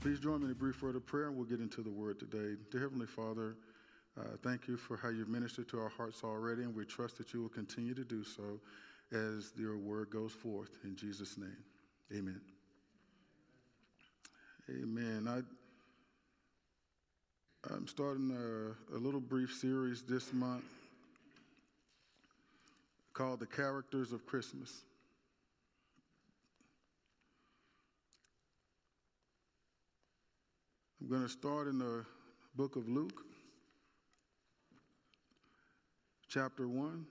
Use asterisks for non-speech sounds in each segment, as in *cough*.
Please join me in a brief word of prayer and we'll get into the word today. Dear Heavenly Father, uh, thank you for how you've ministered to our hearts already, and we trust that you will continue to do so as your word goes forth. In Jesus' name, amen. Amen. I, I'm starting a, a little brief series this month called The Characters of Christmas. I'm going to start in the book of Luke, chapter 1.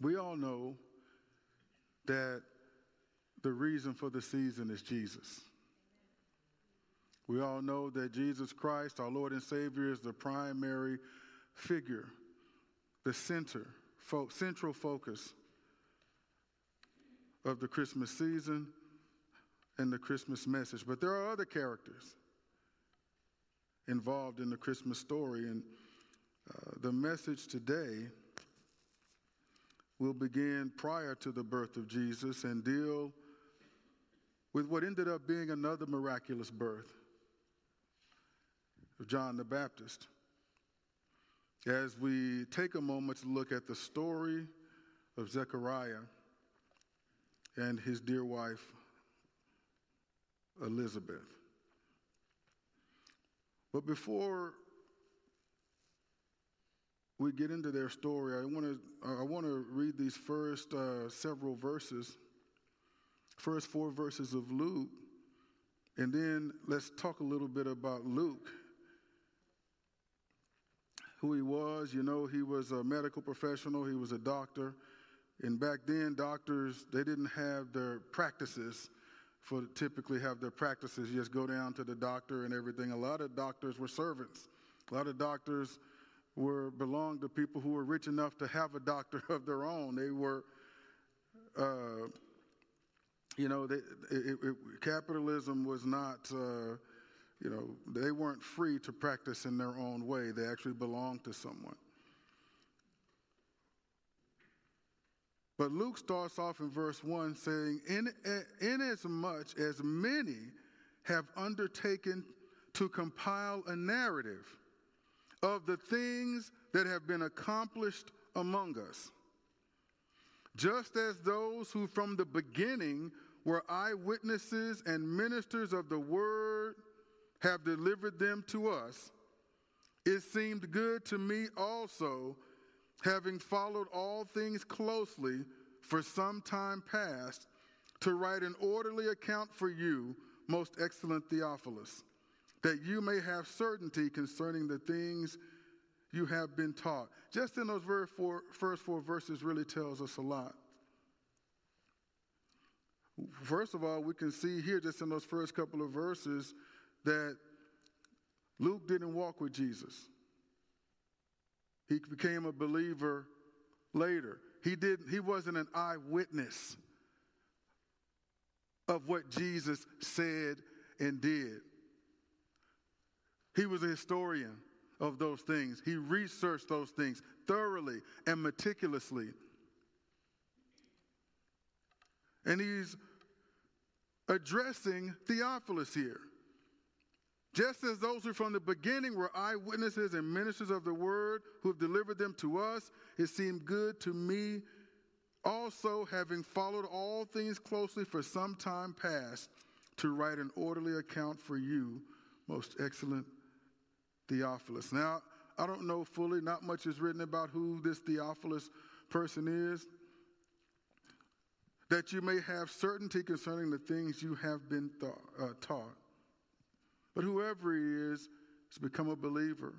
We all know that the reason for the season is Jesus. We all know that Jesus Christ, our Lord and Savior, is the primary figure the center, fo- central focus of the Christmas season and the Christmas message. But there are other characters involved in the Christmas story, and uh, the message today will begin prior to the birth of Jesus and deal with what ended up being another miraculous birth of John the Baptist as we take a moment to look at the story of Zechariah and his dear wife, Elizabeth. But before we get into their story, I want to I want to read these first uh, several verses, first four verses of Luke, and then let's talk a little bit about Luke who he was. You know, he was a medical professional, he was a doctor. And back then, doctors, they didn't have their practices for typically have their practices. Just go down to the doctor and everything. A lot of doctors were servants. A lot of doctors were belonged to people who were rich enough to have a doctor *laughs* of their own. They were, uh, you know, they, it, it, capitalism was not. Uh, you know, they weren't free to practice in their own way. They actually belonged to someone. But Luke starts off in verse 1 saying, in, Inasmuch as many have undertaken to compile a narrative of the things that have been accomplished among us, just as those who from the beginning were eyewitnesses and ministers of the word have delivered them to us, it seemed good to me also, having followed all things closely for some time past, to write an orderly account for you, most excellent Theophilus, that you may have certainty concerning the things you have been taught. Just in those very four, first four verses really tells us a lot. First of all, we can see here just in those first couple of verses that Luke didn't walk with Jesus. He became a believer later. He didn't he wasn't an eyewitness of what Jesus said and did. He was a historian of those things. He researched those things thoroughly and meticulously. And he's addressing Theophilus here. Just as those who from the beginning were eyewitnesses and ministers of the word who have delivered them to us, it seemed good to me also, having followed all things closely for some time past, to write an orderly account for you, most excellent Theophilus. Now, I don't know fully, not much is written about who this Theophilus person is, that you may have certainty concerning the things you have been uh, taught. But whoever he is, has become a believer.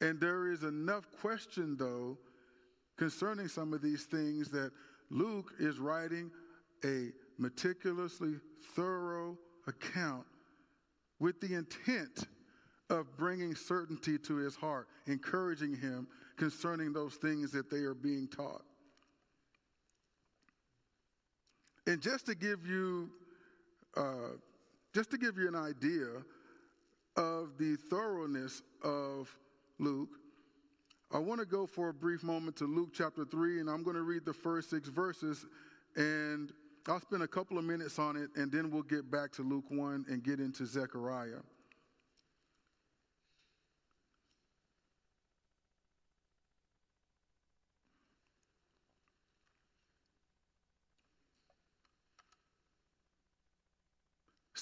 And there is enough question, though, concerning some of these things that Luke is writing a meticulously thorough account with the intent of bringing certainty to his heart, encouraging him concerning those things that they are being taught. And just to give you uh, just to give you an idea of the thoroughness of Luke, I want to go for a brief moment to Luke chapter 3, and I'm going to read the first six verses, and I'll spend a couple of minutes on it, and then we'll get back to Luke 1 and get into Zechariah.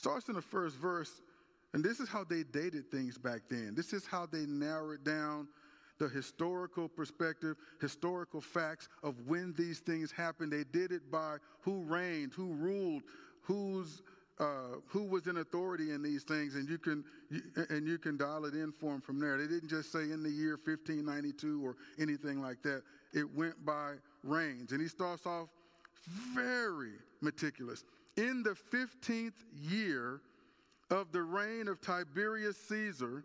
Starts in the first verse, and this is how they dated things back then. This is how they narrowed down the historical perspective, historical facts of when these things happened. They did it by who reigned, who ruled, who's uh, who was in authority in these things, and you can you, and you can dial it in for them from there. They didn't just say in the year 1592 or anything like that. It went by reigns, and he starts off very meticulous in the 15th year of the reign of Tiberius Caesar,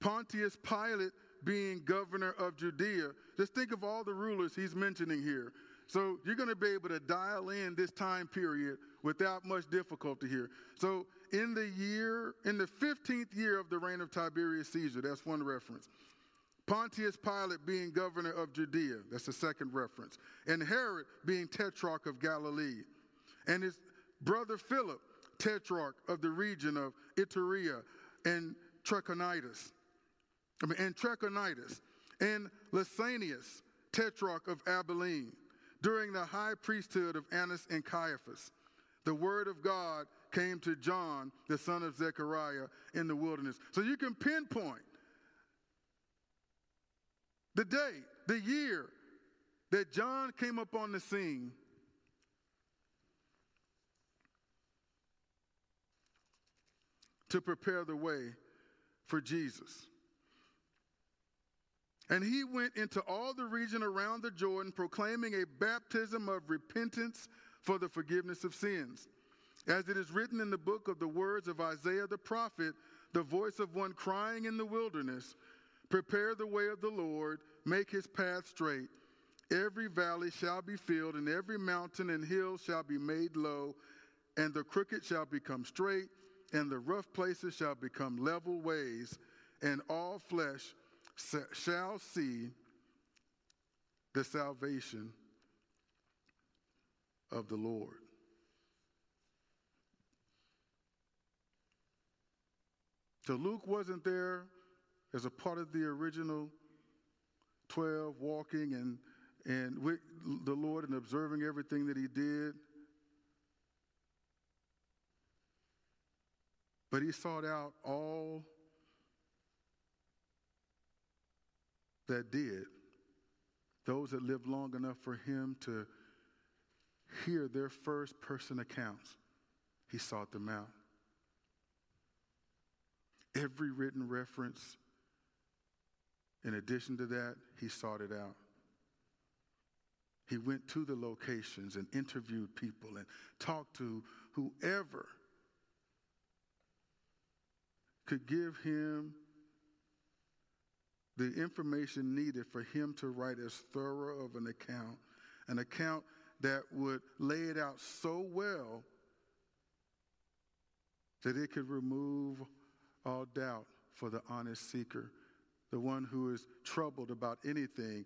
Pontius Pilate being governor of Judea. Just think of all the rulers he's mentioning here. So you're going to be able to dial in this time period without much difficulty here. So in the year, in the 15th year of the reign of Tiberius Caesar, that's one reference. Pontius Pilate being governor of Judea, that's the second reference. And Herod being tetrarch of Galilee and his brother Philip, tetrarch of the region of Iturea and Trachonitis, I mean, and Trachonitis, and Lysanias, tetrarch of Abilene, during the high priesthood of Annas and Caiaphas. The word of God came to John, the son of Zechariah, in the wilderness. So you can pinpoint the day, the year that John came up on the scene to prepare the way for Jesus. And he went into all the region around the Jordan, proclaiming a baptism of repentance for the forgiveness of sins. As it is written in the book of the words of Isaiah the prophet, the voice of one crying in the wilderness, Prepare the way of the Lord, make his path straight. Every valley shall be filled, and every mountain and hill shall be made low, and the crooked shall become straight, and the rough places shall become level ways, and all flesh shall see the salvation of the Lord. So Luke wasn't there as a part of the original 12 walking and and with the Lord and observing everything that he did. But he sought out all that did, those that lived long enough for him to hear their first person accounts. He sought them out. Every written reference, in addition to that, he sought it out. He went to the locations and interviewed people and talked to whoever could give him the information needed for him to write as thorough of an account, an account that would lay it out so well that it could remove all doubt for the honest seeker, the one who is troubled about anything,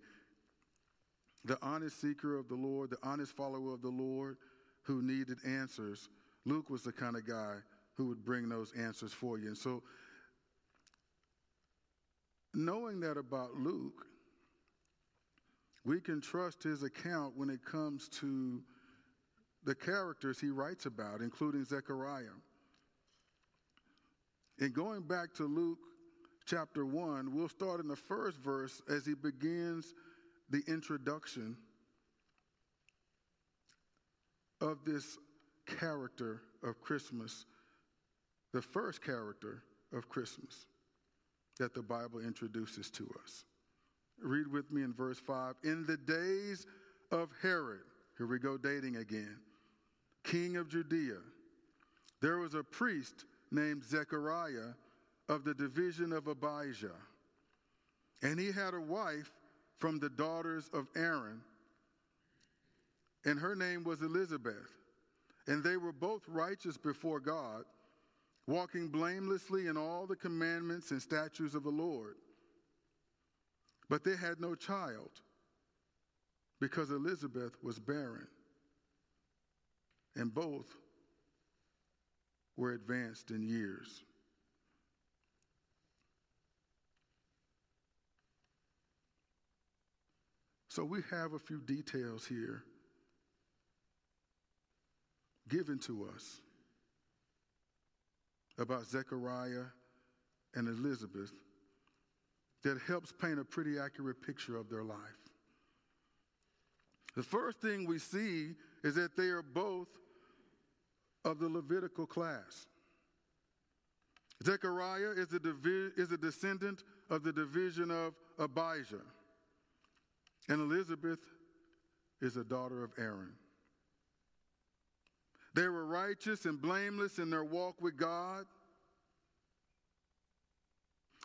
the honest seeker of the Lord, the honest follower of the Lord who needed answers. Luke was the kind of guy who would bring those answers for you. And so, knowing that about Luke, we can trust his account when it comes to the characters he writes about, including Zechariah. And going back to Luke chapter 1, we'll start in the first verse as he begins the introduction of this character of Christmas the first character of Christmas that the Bible introduces to us. Read with me in verse 5. In the days of Herod, here we go dating again, king of Judea, there was a priest named Zechariah of the division of Abijah. And he had a wife from the daughters of Aaron, and her name was Elizabeth. And they were both righteous before God walking blamelessly in all the commandments and statutes of the Lord. But they had no child because Elizabeth was barren, and both were advanced in years. So we have a few details here given to us about Zechariah and Elizabeth that helps paint a pretty accurate picture of their life. The first thing we see is that they are both of the Levitical class. Zechariah is a, divi- is a descendant of the division of Abijah, and Elizabeth is a daughter of Aaron. They were righteous and blameless in their walk with God.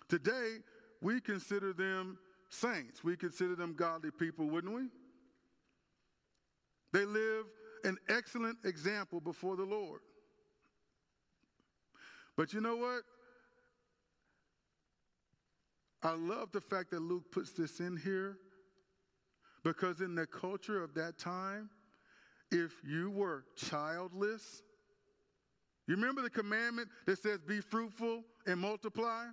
Today, we consider them saints. We consider them godly people, wouldn't we? They live an excellent example before the Lord. But you know what? I love the fact that Luke puts this in here because in the culture of that time, if you were childless, you remember the commandment that says, be fruitful and multiply?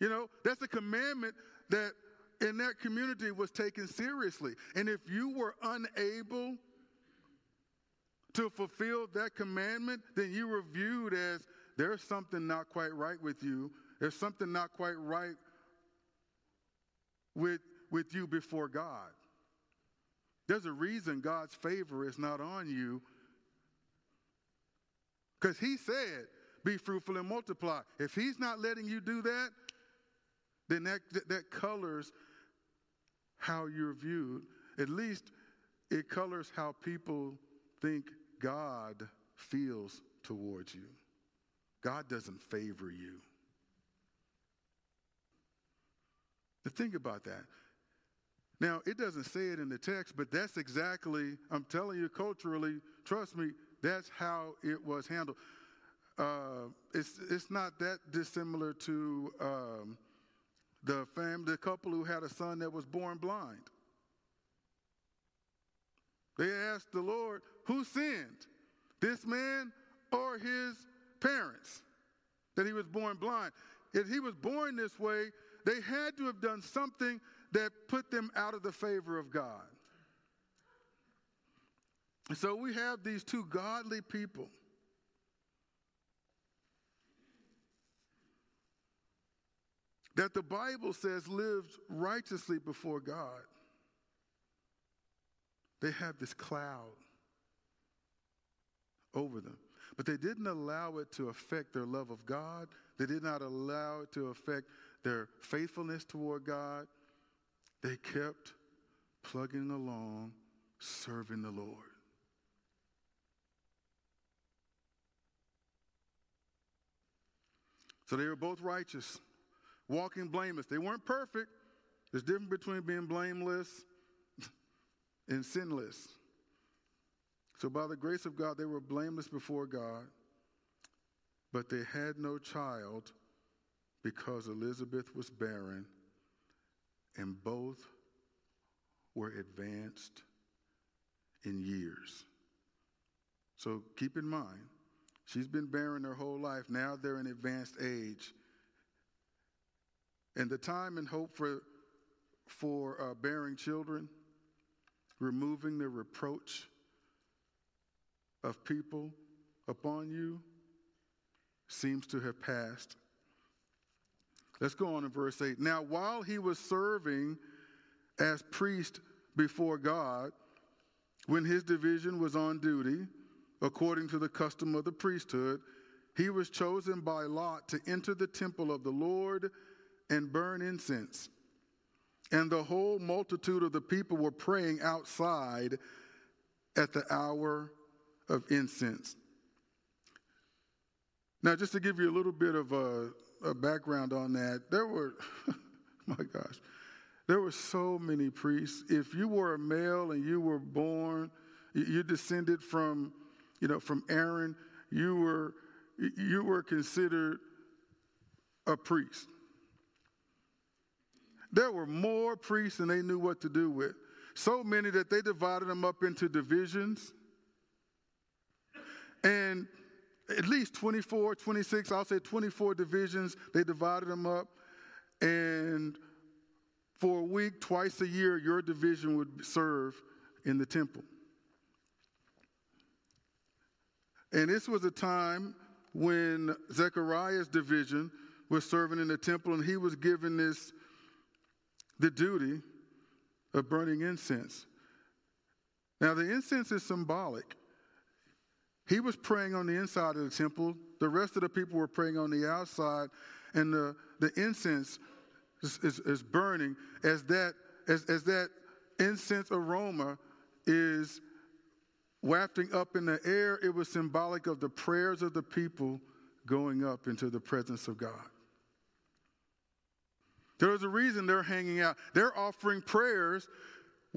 You know, that's a commandment that in that community was taken seriously. And if you were unable to fulfill that commandment, then you were viewed as there's something not quite right with you. There's something not quite right with, with you before God. There's a reason God's favor is not on you. Because He said, be fruitful and multiply. If He's not letting you do that, then that, that colors how you're viewed. At least it colors how people think God feels towards you. God doesn't favor you. Now think about that. Now, it doesn't say it in the text, but that's exactly, I'm telling you culturally, trust me, that's how it was handled. Uh, it's, it's not that dissimilar to um, the family, the couple who had a son that was born blind. They asked the Lord, who sinned, this man or his parents, that he was born blind? If he was born this way, they had to have done something that put them out of the favor of God. So we have these two godly people that the Bible says lived righteously before God. They have this cloud over them. But they didn't allow it to affect their love of God. They did not allow it to affect their faithfulness toward God. They kept plugging along, serving the Lord. So they were both righteous walking blameless. They weren't perfect. There's difference between being blameless *laughs* and sinless. So by the grace of God, they were blameless before God, but they had no child because Elizabeth was barren, and both were advanced in years. So keep in mind, she's been barren her whole life. Now they're in advanced age. And the time and hope for, for uh, bearing children, removing the reproach of people upon you, seems to have passed. Let's go on in verse 8. Now, while he was serving as priest before God, when his division was on duty, according to the custom of the priesthood, he was chosen by Lot to enter the temple of the Lord and burn incense. And the whole multitude of the people were praying outside at the hour of incense. Now, just to give you a little bit of a, a background on that, there were, *laughs* my gosh, there were so many priests. If you were a male and you were born, you descended from, you know, from Aaron, you were, you were considered a priest. there were more priests than they knew what to do with. So many that they divided them up into divisions. And at least 24, 26, I'll say 24 divisions, they divided them up. And for a week, twice a year, your division would serve in the temple. And this was a time when Zechariah's division was serving in the temple, and he was given this the duty of burning incense. Now, the incense is symbolic. He was praying on the inside of the temple, the rest of the people were praying on the outside, and the, the incense is, is, is burning as that, as, as that incense aroma is wafting up in the air. It was symbolic of the prayers of the people going up into the presence of God. There's a reason they're hanging out. They're offering prayers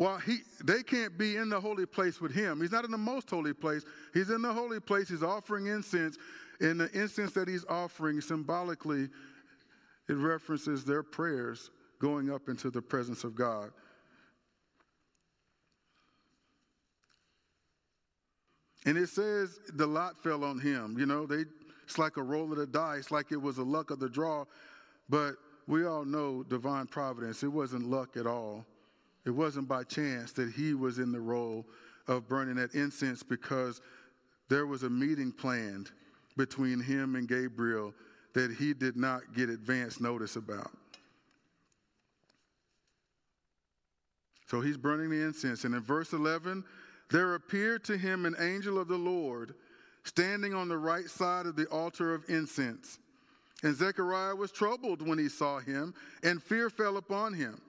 while he they can't be in the holy place with him. He's not in the most holy place. He's in the holy place. He's offering incense. And the incense that he's offering symbolically, it references their prayers going up into the presence of God. And it says the lot fell on him. You know, they it's like a roll of the dice, like it was a luck of the draw. But we all know divine providence. It wasn't luck at all. It wasn't by chance that he was in the role of burning that incense because there was a meeting planned between him and Gabriel that he did not get advance notice about. So he's burning the incense. And in verse 11, there appeared to him an angel of the Lord standing on the right side of the altar of incense. And Zechariah was troubled when he saw him, and fear fell upon him.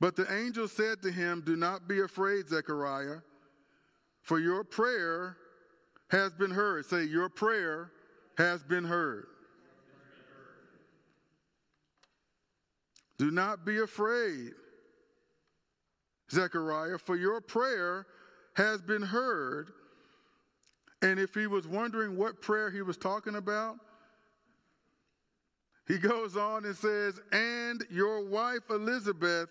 But the angel said to him, Do not be afraid, Zechariah, for your prayer has been heard. Say, Your prayer has been heard. Do not be afraid, Zechariah, for your prayer has been heard. And if he was wondering what prayer he was talking about, he goes on and says, And your wife Elizabeth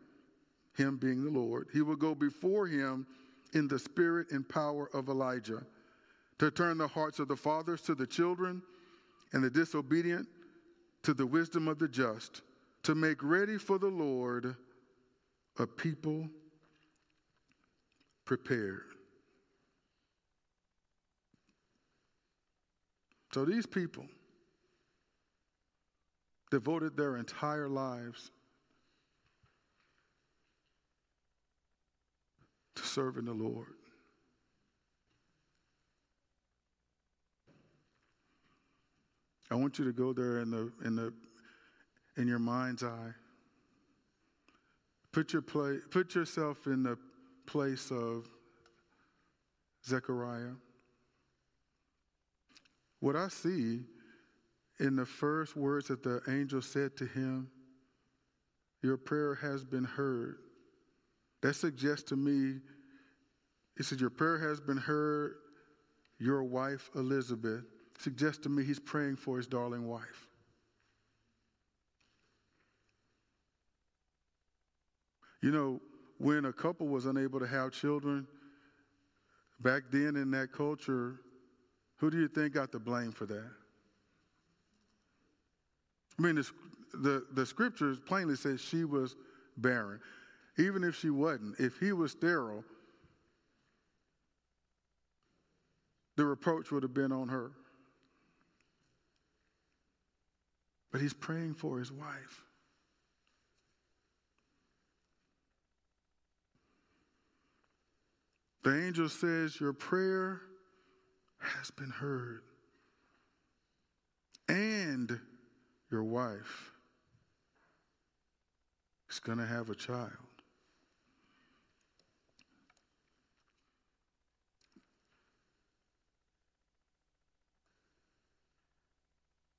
him being the Lord, he will go before him in the spirit and power of Elijah to turn the hearts of the fathers to the children and the disobedient to the wisdom of the just, to make ready for the Lord a people prepared. So these people, devoted their entire lives to serving the Lord. I want you to go there in the in the in your mind's eye. Put your play, put yourself in the place of Zechariah. What I see in the first words that the angel said to him, Your prayer has been heard. That suggests to me, he said, Your prayer has been heard. Your wife, Elizabeth, suggests to me he's praying for his darling wife. You know, when a couple was unable to have children, back then in that culture, who do you think got the blame for that? I mean, the, the, the scriptures plainly say she was barren. Even if she wasn't, if he was sterile, the reproach would have been on her. But he's praying for his wife. The angel says, Your prayer has been heard. And your wife is going to have a child.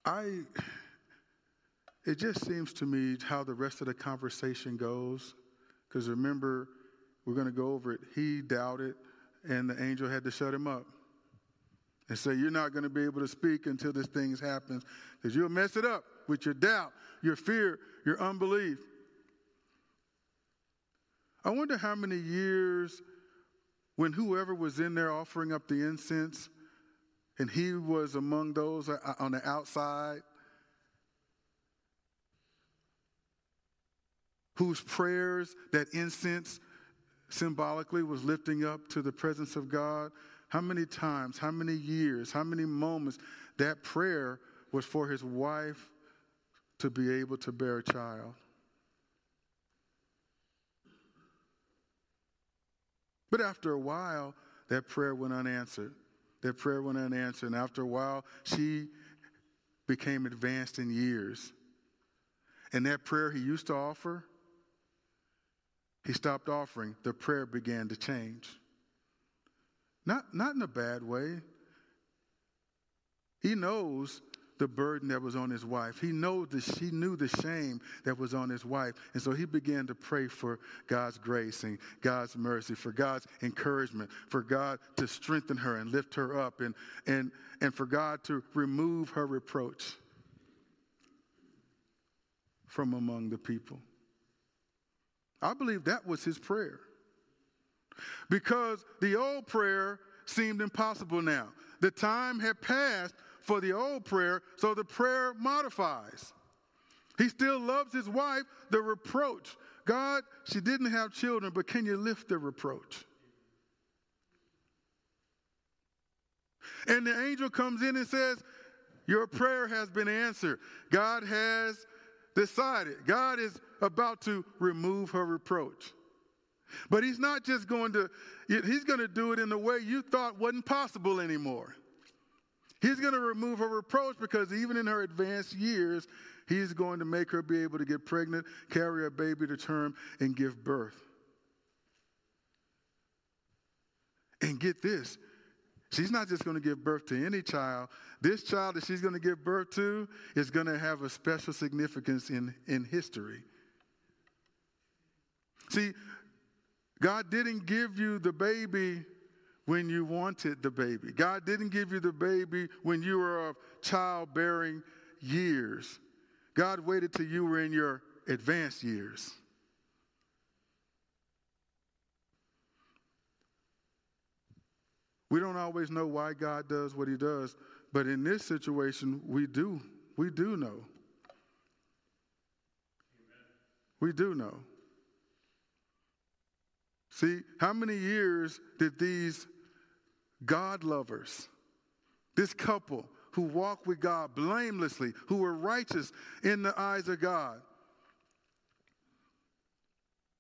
I, it just seems to me how the rest of the conversation goes. Because remember, we're going to go over it. He doubted, and the angel had to shut him up and say, You're not going to be able to speak until this thing happens because you'll mess it up with your doubt, your fear, your unbelief. I wonder how many years when whoever was in there offering up the incense and he was among those uh, uh, on the outside whose prayers, that incense symbolically was lifting up to the presence of God. How many times, how many years, how many moments that prayer was for his wife to be able to bear a child. But after a while, that prayer went unanswered. That prayer went unanswered. And after a while, she became advanced in years. And that prayer he used to offer, he stopped offering. The prayer began to change. Not, not in a bad way. He knows the burden that was on his wife. He knows that she knew the shame that was on his wife. And so he began to pray for God's grace and God's mercy, for God's encouragement, for God to strengthen her and lift her up, and, and, and for God to remove her reproach from among the people. I believe that was his prayer. Because the old prayer seemed impossible now. The time had passed for the old prayer, so the prayer modifies. He still loves his wife, the reproach. God, she didn't have children, but can you lift the reproach? And the angel comes in and says, Your prayer has been answered. God has decided. God is about to remove her reproach. But he's not just going to, he's going to do it in a way you thought wasn't possible anymore. He's going to remove her reproach because even in her advanced years, he's going to make her be able to get pregnant, carry a baby to term, and give birth. And get this, she's not just going to give birth to any child. This child that she's going to give birth to is going to have a special significance in, in history. See, God didn't give you the baby when you wanted the baby. God didn't give you the baby when you were of childbearing years. God waited till you were in your advanced years. We don't always know why God does what he does, but in this situation, we do. We do know. Amen. We do know. See, how many years did these God lovers, this couple who walk with God blamelessly, who were righteous in the eyes of God,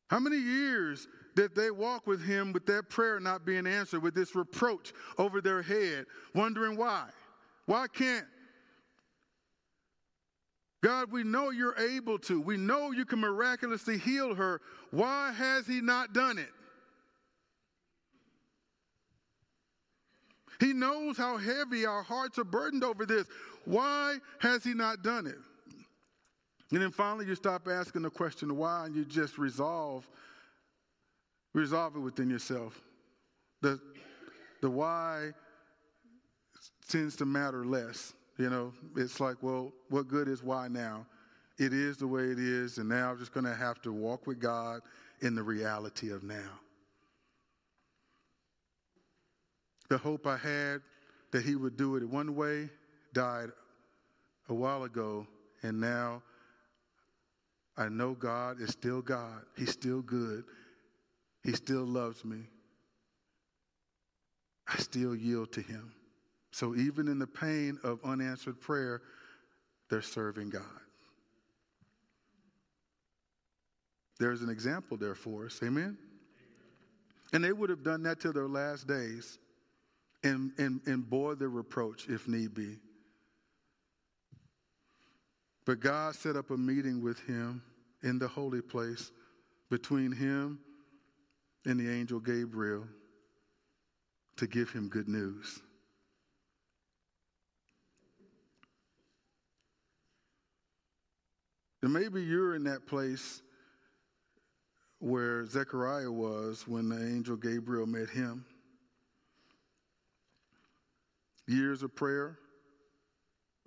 how many years did they walk with him with their prayer not being answered, with this reproach over their head, wondering why? Why can't God, we know you're able to. We know you can miraculously heal her. Why has he not done it? He knows how heavy our hearts are burdened over this. Why has He not done it? And then finally, you stop asking the question why and you just resolve, resolve it within yourself. The, the why tends to matter less. You know, it's like, well, what good is why now? It is the way it is, and now I'm just going to have to walk with God in the reality of now. The hope I had that he would do it one way died a while ago, and now I know God is still God. He's still good. He still loves me. I still yield to him. So even in the pain of unanswered prayer, they're serving God. There's an example there for us. Amen? And they would have done that till their last days and, and, and bore the reproach if need be. But God set up a meeting with him in the holy place between him and the angel Gabriel to give him good news. And maybe you're in that place where Zechariah was when the angel Gabriel met him. Years of prayer,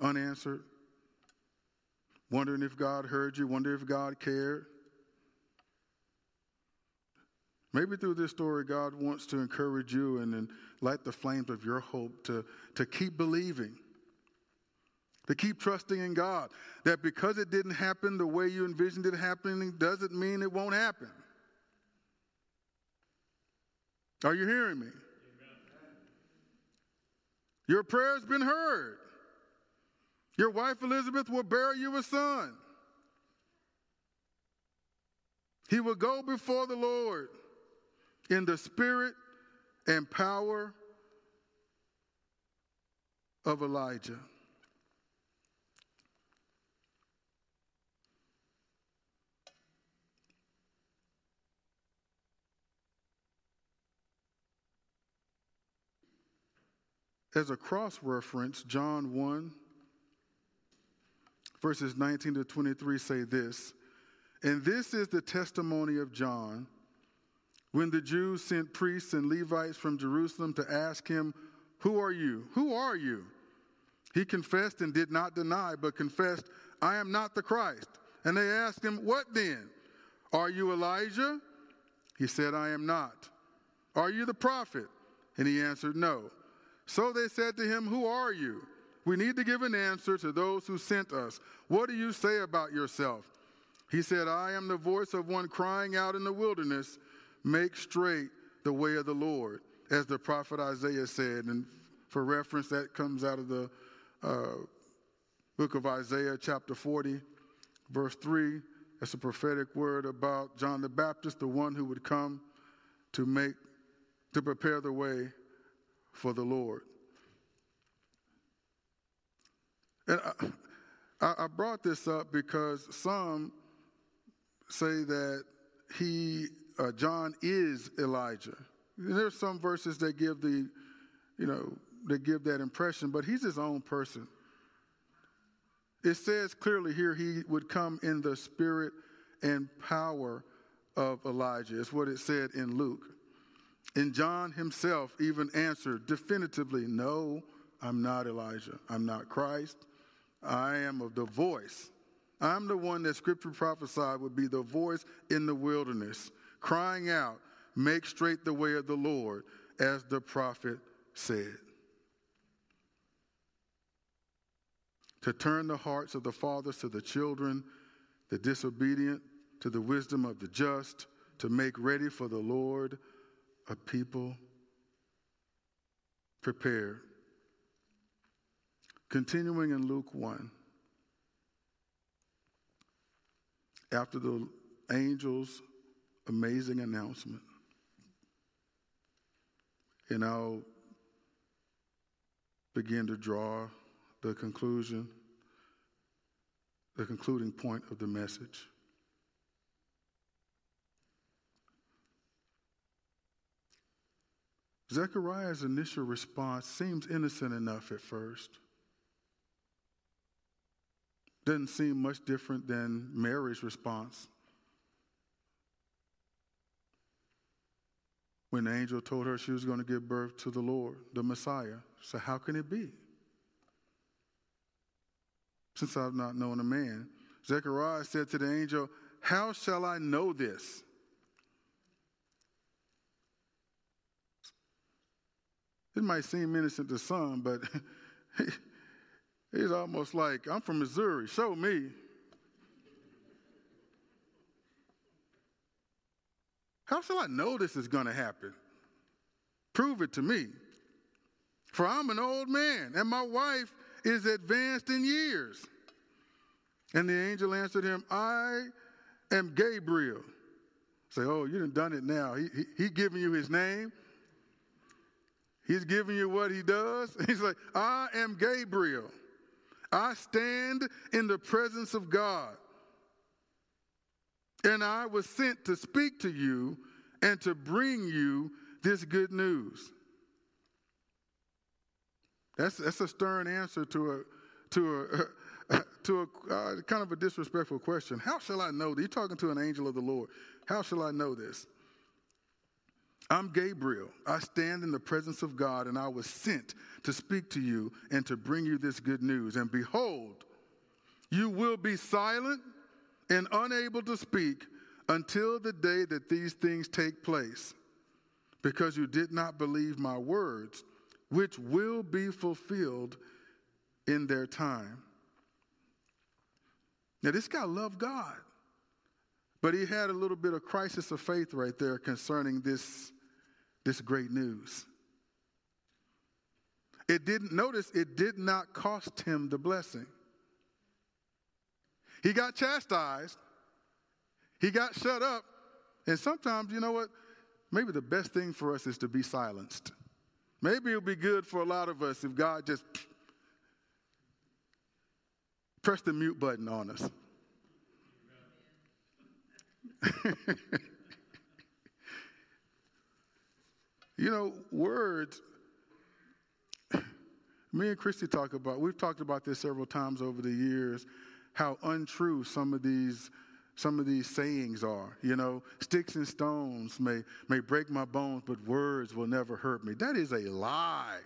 unanswered, wondering if God heard you, wondering if God cared. Maybe through this story, God wants to encourage you and, and light the flames of your hope to, to keep believing, to keep trusting in God. That because it didn't happen the way you envisioned it happening doesn't mean it won't happen. Are you hearing me? Your prayer's been heard. Your wife Elizabeth will bear you a son. He will go before the Lord in the spirit and power of Elijah. As a cross reference, John 1, verses 19 to 23 say this And this is the testimony of John when the Jews sent priests and Levites from Jerusalem to ask him, Who are you? Who are you? He confessed and did not deny, but confessed, I am not the Christ. And they asked him, What then? Are you Elijah? He said, I am not. Are you the prophet? And he answered, No. So they said to him, Who are you? We need to give an answer to those who sent us. What do you say about yourself? He said, I am the voice of one crying out in the wilderness, Make straight the way of the Lord, as the prophet Isaiah said. And for reference, that comes out of the uh, book of Isaiah, chapter 40, verse 3. That's a prophetic word about John the Baptist, the one who would come to make, to prepare the way for the Lord. And I, I brought this up because some say that he uh, John is Elijah. There's some verses that give the, you know, that give that impression, but he's his own person. It says clearly here he would come in the spirit and power of Elijah. It's what it said in Luke. And John himself even answered definitively, No, I'm not Elijah. I'm not Christ. I am of the voice. I'm the one that scripture prophesied would be the voice in the wilderness crying out, Make straight the way of the Lord, as the prophet said. To turn the hearts of the fathers to the children, the disobedient to the wisdom of the just, to make ready for the Lord a people prepared. Continuing in Luke 1. After the angels amazing announcement. And I'll begin to draw the conclusion, the concluding point of the message. Zechariah's initial response seems innocent enough at first. Doesn't seem much different than Mary's response when the angel told her she was going to give birth to the Lord, the Messiah. So, how can it be? Since I've not known a man. Zechariah said to the angel, How shall I know this? It might seem innocent to some, but *laughs* he's almost like, I'm from Missouri, show me. How shall I know this is going to happen? Prove it to me. For I'm an old man, and my wife is advanced in years. And the angel answered him, I am Gabriel. Say, oh, you done done it now. He, he, he giving you his name. He's giving you what he does. *laughs* He's like, I am Gabriel. I stand in the presence of God. And I was sent to speak to you and to bring you this good news. That's, that's a stern answer to a, to a, *laughs* to a uh, kind of a disrespectful question. How shall I know? You're talking to an angel of the Lord. How shall I know this? I'm Gabriel. I stand in the presence of God, and I was sent to speak to you and to bring you this good news. And behold, you will be silent and unable to speak until the day that these things take place, because you did not believe my words, which will be fulfilled in their time. Now, this guy loved God, but he had a little bit of crisis of faith right there concerning this, this great news. It didn't, notice, it did not cost him the blessing. He got chastised, he got shut up, and sometimes, you know what? Maybe the best thing for us is to be silenced. Maybe it'll be good for a lot of us if God just press the mute button on us. *laughs* you know, words, me and Christy talk about, we've talked about this several times over the years, how untrue some of these some of these sayings are. You know, sticks and stones may, may break my bones, but words will never hurt me. That is a lie.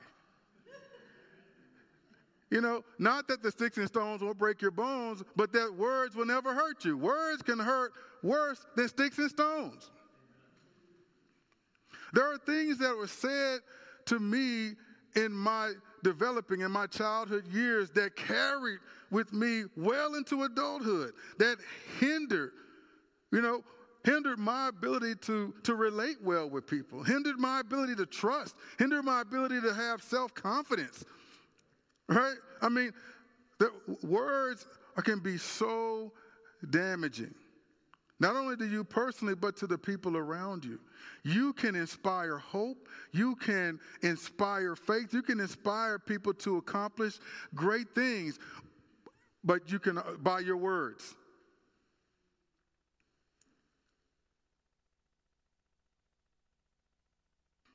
You know, not that the sticks and stones will break your bones, but that words will never hurt you. Words can hurt worse than sticks and stones. There are things that were said to me in my developing in my childhood years that carried with me well into adulthood, that hindered, you know, hindered my ability to, to relate well with people, hindered my ability to trust, hindered my ability to have self confidence. Right? I mean, the words can be so damaging. Not only to you personally, but to the people around you. You can inspire hope. You can inspire faith. You can inspire people to accomplish great things, but you can, uh, by your words.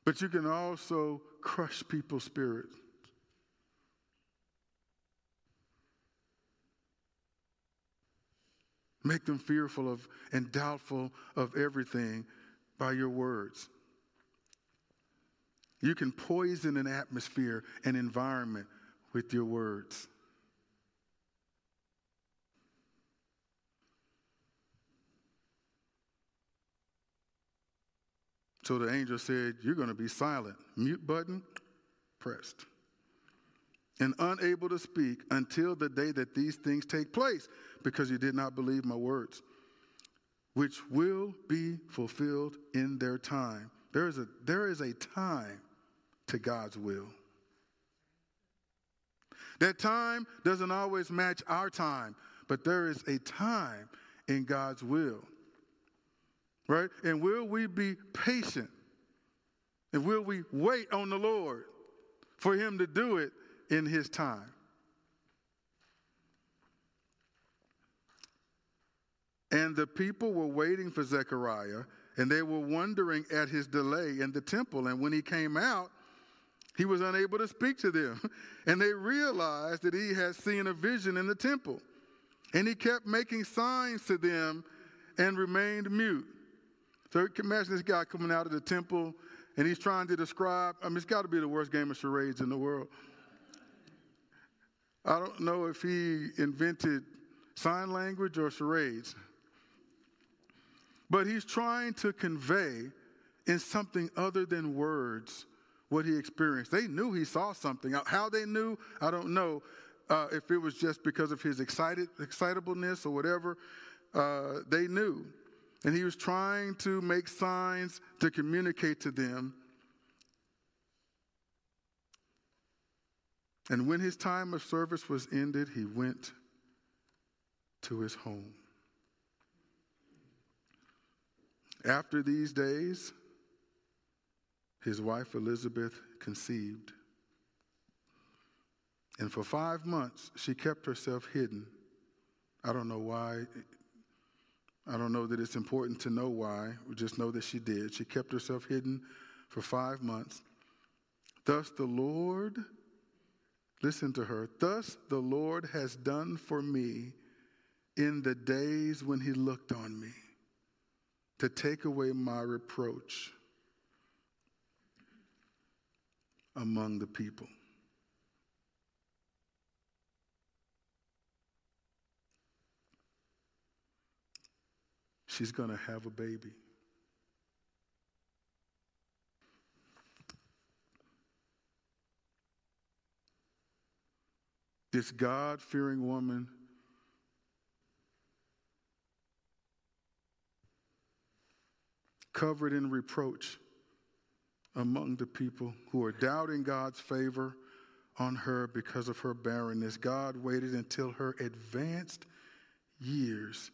But you can also crush people's spirits. Make them fearful of and doubtful of everything by your words. You can poison an atmosphere, an environment with your words. So the angel said, You're going to be silent. Mute button pressed. And unable to speak until the day that these things take place because you did not believe my words, which will be fulfilled in their time. There is a, there is a time to God's will. That time doesn't always match our time, but there is a time in God's will. Right? And will we be patient? And will we wait on the Lord for Him to do it in His time? And the people were waiting for Zechariah, and they were wondering at his delay in the temple. And when he came out, he was unable to speak to them. *laughs* And they realized that he had seen a vision in the temple. And he kept making signs to them and remained mute. So imagine this guy coming out of the temple and he's trying to describe, I mean, it's got to be the worst game of charades in the world. I don't know if he invented sign language or charades. But he's trying to convey in something other than words what he experienced. They knew he saw something. How they knew, I don't know. Uh, if it was just because of his excited excitableness or whatever, uh, they knew. And he was trying to make signs to communicate to them. And when his time of service was ended, he went to his home. After these days, his wife Elizabeth conceived. And for five months, she kept herself hidden. I don't know why. I don't know that it's important to know why. We just know that she did. She kept herself hidden for five months. Thus the Lord, listen to her, thus the Lord has done for me in the days when he looked on me to take away my reproach among the people. She's going to have a baby. This God fearing woman covered in reproach among the people who are doubting God's favor on her because of her barrenness. God waited until her advanced years,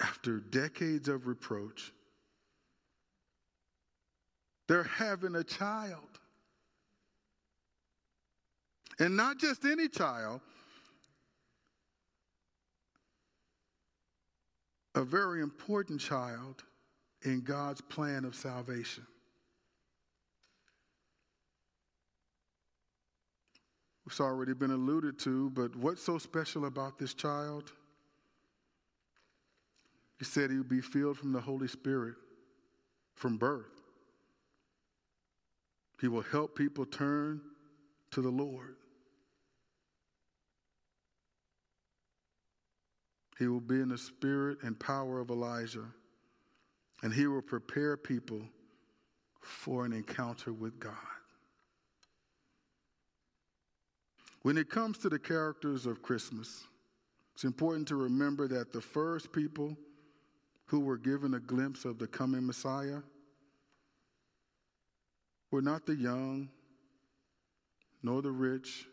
after decades of reproach, they're having a child. And not just any child, a very important child in God's plan of salvation. It's already been alluded to, but what's so special about this child? He said he would be filled from the Holy Spirit from birth. He will help people turn to the Lord. He will be in the spirit and power of Elijah, and he will prepare people for an encounter with God. When it comes to the characters of Christmas, it's important to remember that the first people who were given a glimpse of the coming Messiah were not the young, nor the rich,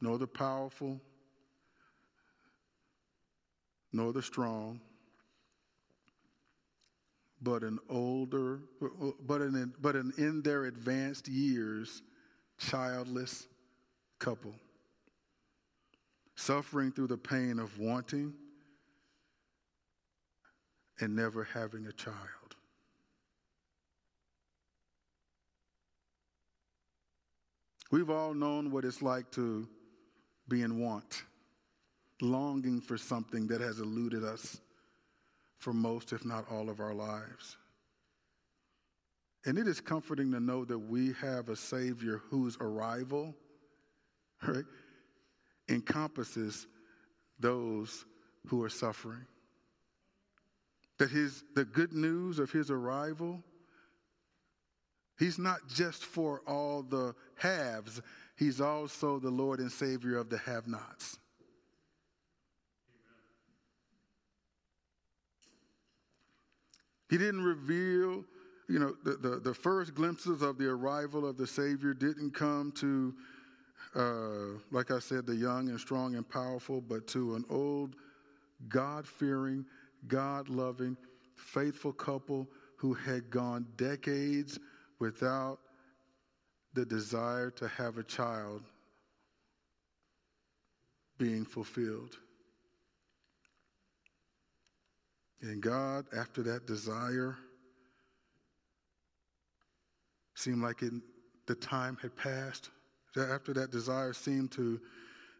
nor the powerful, nor the strong, but an older, but an, but an in their advanced years, childless couple, suffering through the pain of wanting and never having a child. We've all known what it's like to be in want longing for something that has eluded us for most, if not all, of our lives. And it is comforting to know that we have a Savior whose arrival right, encompasses those who are suffering. That his, the good news of his arrival, he's not just for all the haves, he's also the Lord and Savior of the have nots. He didn't reveal, you know, the, the, the, first glimpses of the arrival of the Savior didn't come to, uh, like I said, the young and strong and powerful, but to an old, God fearing, God loving, faithful couple who had gone decades without the desire to have a child being fulfilled. And God, after that desire, seemed like it, the time had passed. After that desire seemed to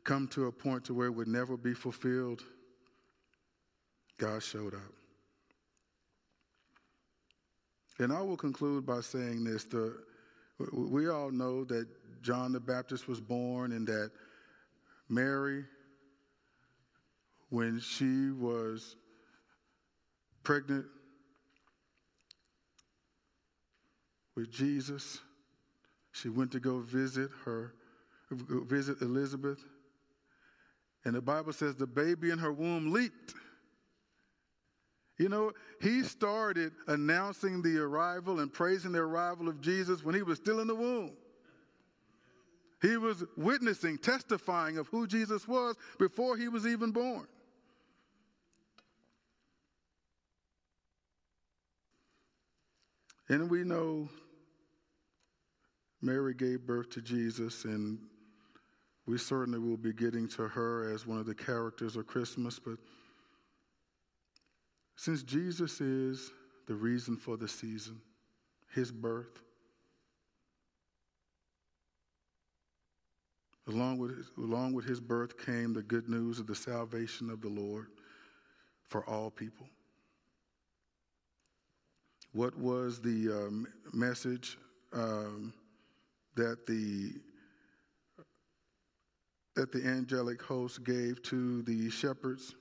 come to a point to where it would never be fulfilled, God showed up. And I will conclude by saying this. The, we all know that John the Baptist was born and that Mary, when she was pregnant with Jesus. She went to go visit her, visit Elizabeth. And the Bible says the baby in her womb leaped. You know, he started announcing the arrival and praising the arrival of Jesus when he was still in the womb. He was witnessing, testifying of who Jesus was before he was even born. And we know Mary gave birth to Jesus, and we certainly will be getting to her as one of the characters of Christmas, but since Jesus is the reason for the season, his birth, along with, his, along with his birth came the good news of the salvation of the Lord for all people. What was the um, message um, that the that the angelic host gave to the shepherds?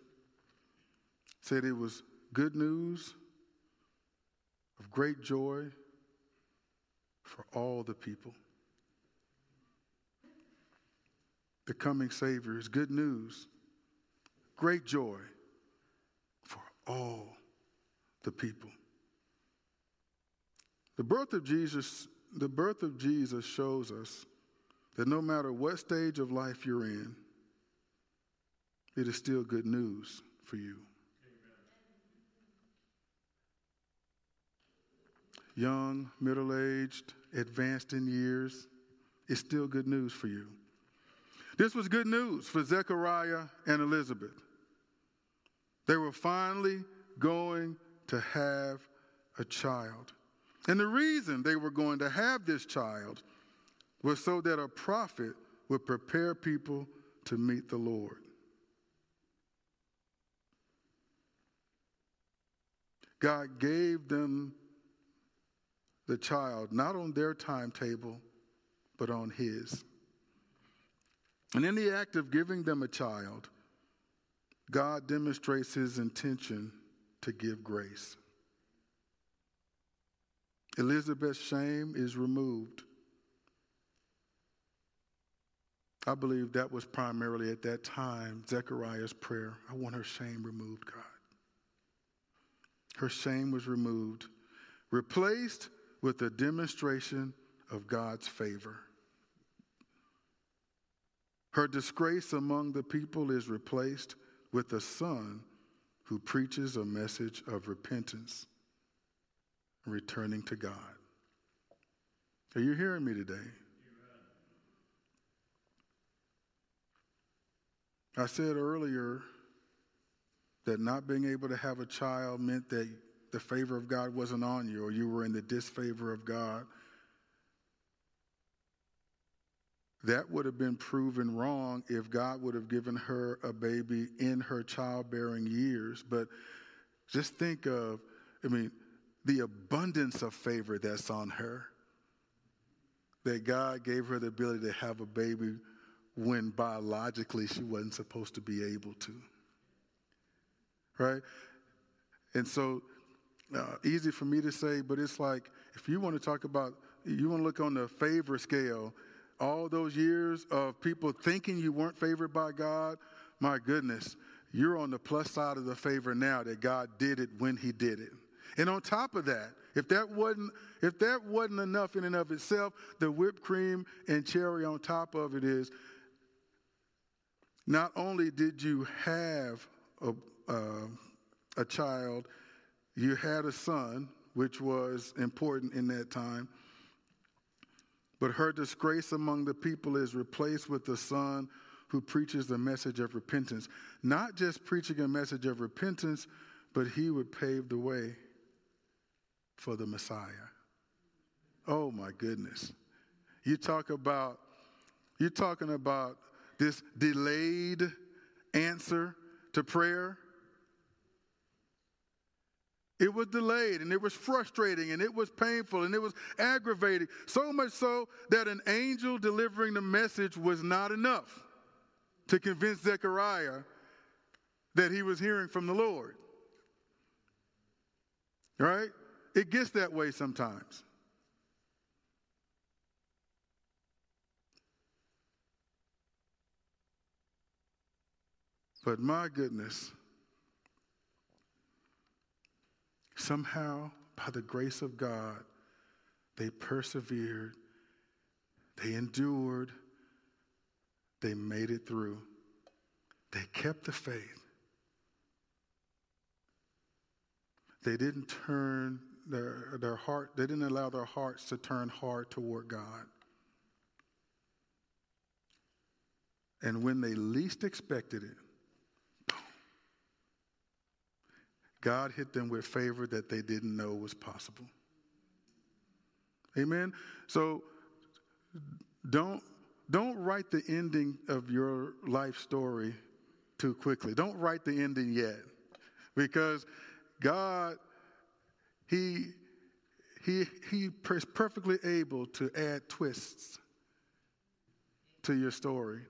Said it was good news of great joy for all the people. The coming Savior is good news, great joy for all the people. The birth of Jesus, the birth of Jesus shows us that no matter what stage of life you're in, it is still good news for you. Young, middle aged, advanced in years, it's still good news for you. This was good news for Zechariah and Elizabeth. They were finally going to have a child. And the reason they were going to have this child was so that a prophet would prepare people to meet the Lord. God gave them the child not on their timetable, but on His. And in the act of giving them a child, God demonstrates His intention to give grace. Elizabeth's shame is removed. I believe that was primarily at that time Zechariah's prayer. I want her shame removed, God. Her shame was removed, replaced with a demonstration of God's favor. Her disgrace among the people is replaced with a son who preaches a message of repentance returning to God. Are you hearing me today? I said earlier that not being able to have a child meant that the favor of God wasn't on you or you were in the disfavor of God. That would have been proven wrong if God would have given her a baby in her childbearing years. But just think of, I mean, the abundance of favor that's on her. That God gave her the ability to have a baby when biologically she wasn't supposed to be able to. Right? And so, uh, easy for me to say, but it's like if you want to talk about, you want to look on the favor scale, all those years of people thinking you weren't favored by God, my goodness, you're on the plus side of the favor now that God did it when He did it. And on top of that, if that wasn't if that wasn't enough in and of itself, the whipped cream and cherry on top of it is not only did you have a, uh, a child, you had a son, which was important in that time. But her disgrace among the people is replaced with the son who preaches the message of repentance. Not just preaching a message of repentance, but he would pave the way for the Messiah. Oh my goodness. You talk about you're talking about this delayed answer to prayer. It was delayed and it was frustrating and it was painful and it was aggravating. So much so that an angel delivering the message was not enough to convince Zechariah that he was hearing from the Lord. Right? It gets that way sometimes. But my goodness, somehow, by the grace of God, they persevered, they endured, they made it through, they kept the faith. They didn't turn their, their heart, they didn't allow their hearts to turn hard toward God. And when they least expected it, God hit them with favor that they didn't know was possible. Amen. So don't don't write the ending of your life story too quickly. Don't write the ending yet. Because God he he he is perfectly able to add twists to your story.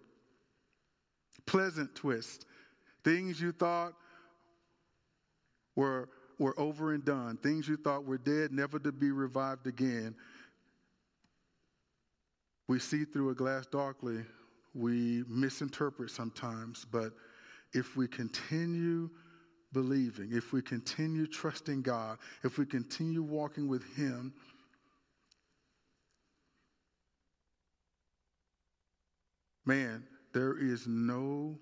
Pleasant twists. Things you thought were were over and done. Things you thought were dead, never to be revived again. We see through a glass darkly, we misinterpret sometimes, but if we continue believing, if we continue trusting God, if we continue walking with Him, man, there is no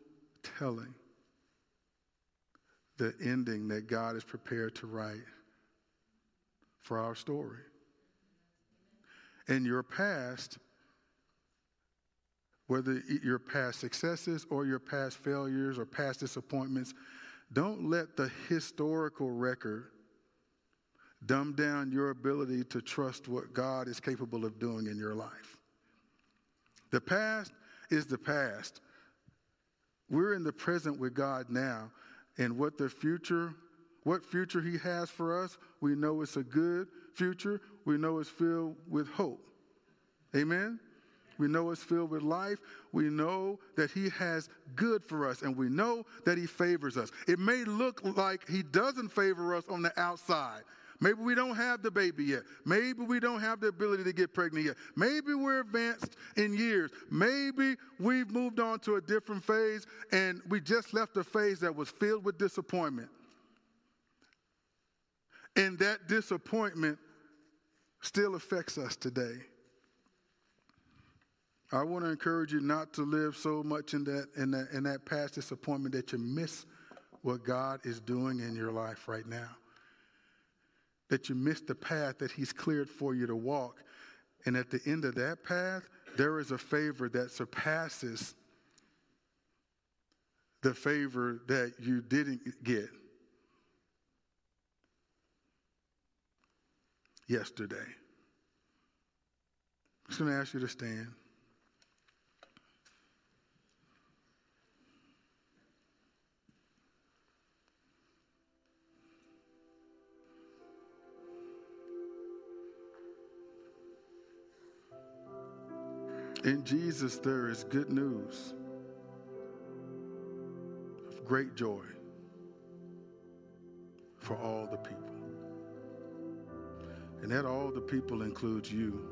telling the ending that God is prepared to write for our story. In your past, whether your past successes or your past failures or past disappointments, don't let the historical record dumb down your ability to trust what God is capable of doing in your life. The past is the past. We're in the present with God now, and what the future, what future He has for us, we know it's a good future. We know it's filled with hope. Amen. We know it's filled with life. We know that He has good for us, and we know that He favors us. It may look like He doesn't favor us on the outside. Maybe we don't have the baby yet. Maybe we don't have the ability to get pregnant yet. Maybe we're advanced in years. Maybe we've moved on to a different phase and we just left a phase that was filled with disappointment. And that disappointment still affects us today. I want to encourage you not to live so much in that, in that, in that past disappointment that you miss what God is doing in your life right now. That you miss the path that He's cleared for you to walk. And at the end of that path, there is a favor that surpasses the favor that you didn't get yesterday. I'm just going to ask you to stand. In Jesus, there is good news of great joy for all the people. And that all the people includes you.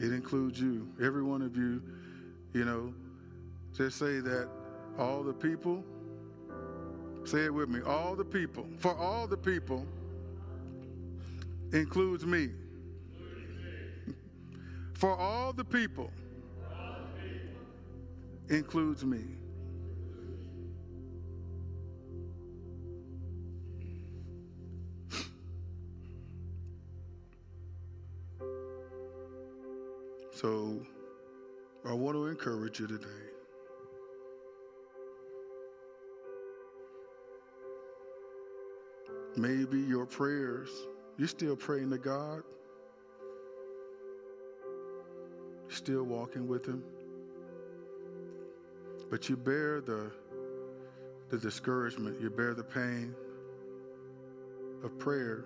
It includes you. Every one of you, you know, just say that all the people, say it with me, all the people, for all the people includes me for all the people, includes me. So I want to encourage you today. Maybe your prayers, you're still praying to God. Still walking with him. But you bear the, the discouragement, you bear the pain of prayer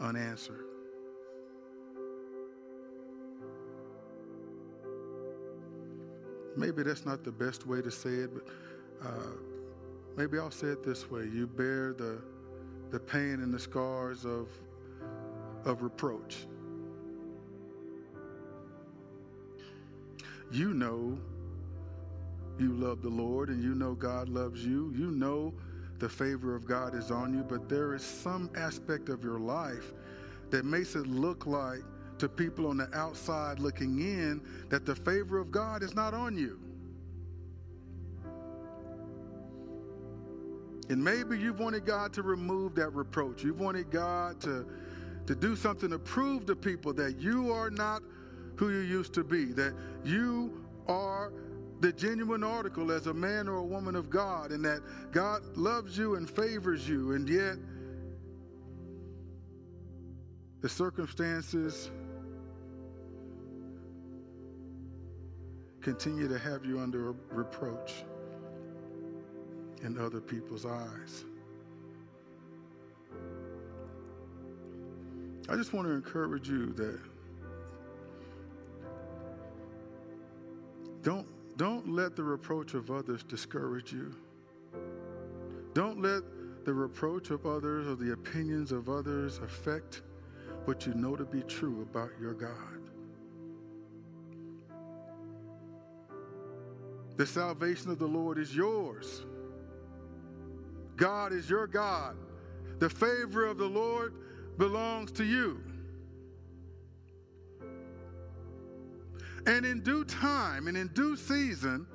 unanswered. Maybe that's not the best way to say it, but uh, maybe I'll say it this way. You bear the, the pain and the scars of, of reproach. You know you love the Lord and you know God loves you. You know the favor of God is on you, but there is some aspect of your life that makes it look like to people on the outside looking in that the favor of God is not on you. And maybe you've wanted God to remove that reproach. You've wanted God to, to do something to prove to people that you are not who you used to be, that you are the genuine article as a man or a woman of God, and that God loves you and favors you, and yet the circumstances continue to have you under reproach in other people's eyes. I just want to encourage you that don't let the reproach of others discourage you. Don't let the reproach of others or the opinions of others affect what you know to be true about your God. The salvation of the Lord is yours. God is your God. The favor of the Lord belongs to you. And in due time and in due season,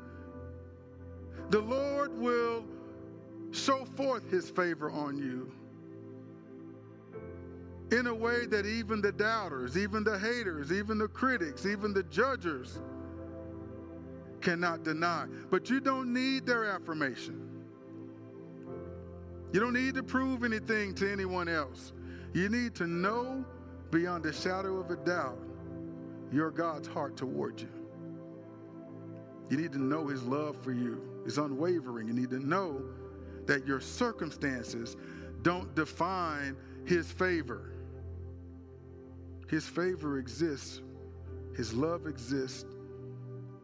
the Lord will show forth his favor on you in a way that even the doubters, even the haters, even the critics, even the judgers cannot deny. But you don't need their affirmation. You don't need to prove anything to anyone else. You need to know beyond a shadow of a doubt your God's heart toward you. You need to know his love for you is unwavering. You need to know that your circumstances don't define his favor. His favor exists, his love exists,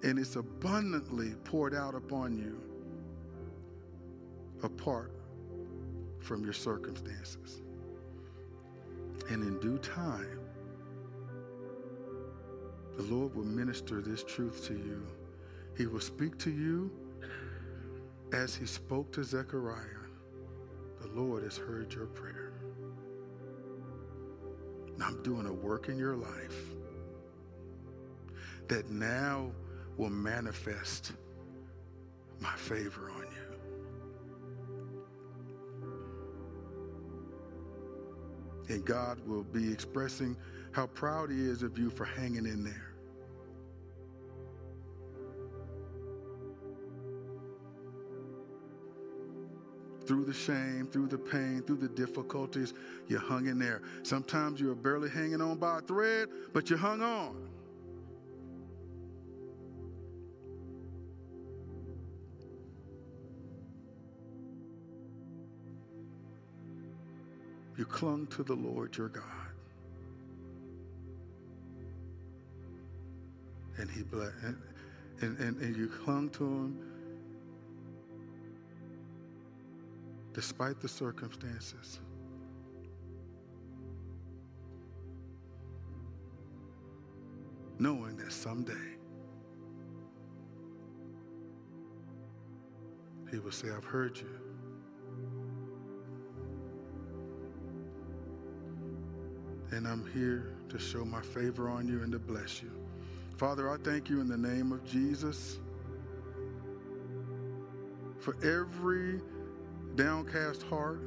and it's abundantly poured out upon you apart from your circumstances. And in due time, the Lord will minister this truth to you. He will speak to you as he spoke to Zechariah. The Lord has heard your prayer. I'm doing a work in your life that now will manifest my favor on you. And God will be expressing how proud He is of you for hanging in there. Through the shame, through the pain, through the difficulties, you hung in there. Sometimes you were barely hanging on by a thread, but you hung on. You clung to the Lord your God. And he blessed, and, and, and, and you clung to him despite the circumstances. Knowing that someday he will say, I've heard you. and I'm here to show my favor on you and to bless you. Father, I thank you in the name of Jesus for every downcast heart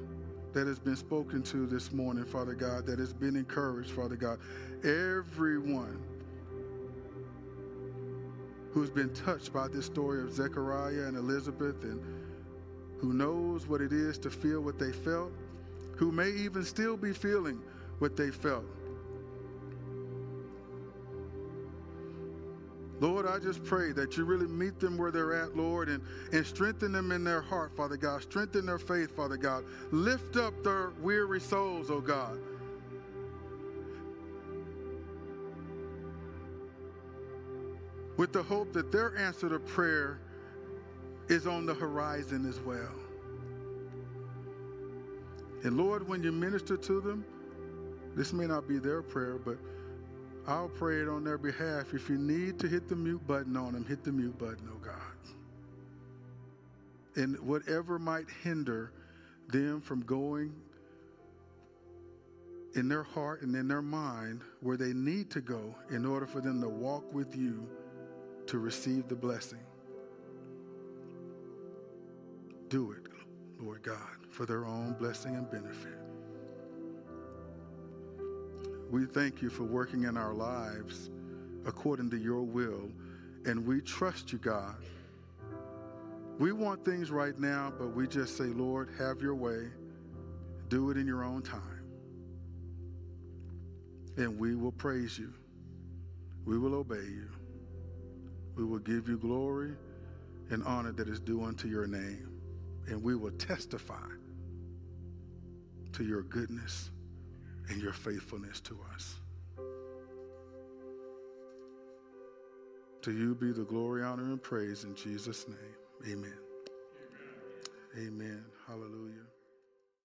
that has been spoken to this morning, Father God, that has been encouraged, Father God. Everyone who's been touched by this story of Zechariah and Elizabeth and who knows what it is to feel what they felt, who may even still be feeling what they felt. Lord, I just pray that you really meet them where they're at, Lord, and, and strengthen them in their heart, Father God. Strengthen their faith, Father God. Lift up their weary souls, oh God. With the hope that their answer to prayer is on the horizon as well. And Lord, when you minister to them, this may not be their prayer, but I'll pray it on their behalf. If you need to hit the mute button on them, hit the mute button, oh God. And whatever might hinder them from going in their heart and in their mind where they need to go in order for them to walk with you to receive the blessing. Do it, Lord God, for their own blessing and benefit. We thank you for working in our lives according to your will. And we trust you, God. We want things right now, but we just say, Lord, have your way. Do it in your own time. And we will praise you. We will obey you. We will give you glory and honor that is due unto your name. And we will testify to your goodness and your faithfulness to us. To you be the glory, honor, and praise in Jesus' name. Amen. Amen. Amen. Hallelujah.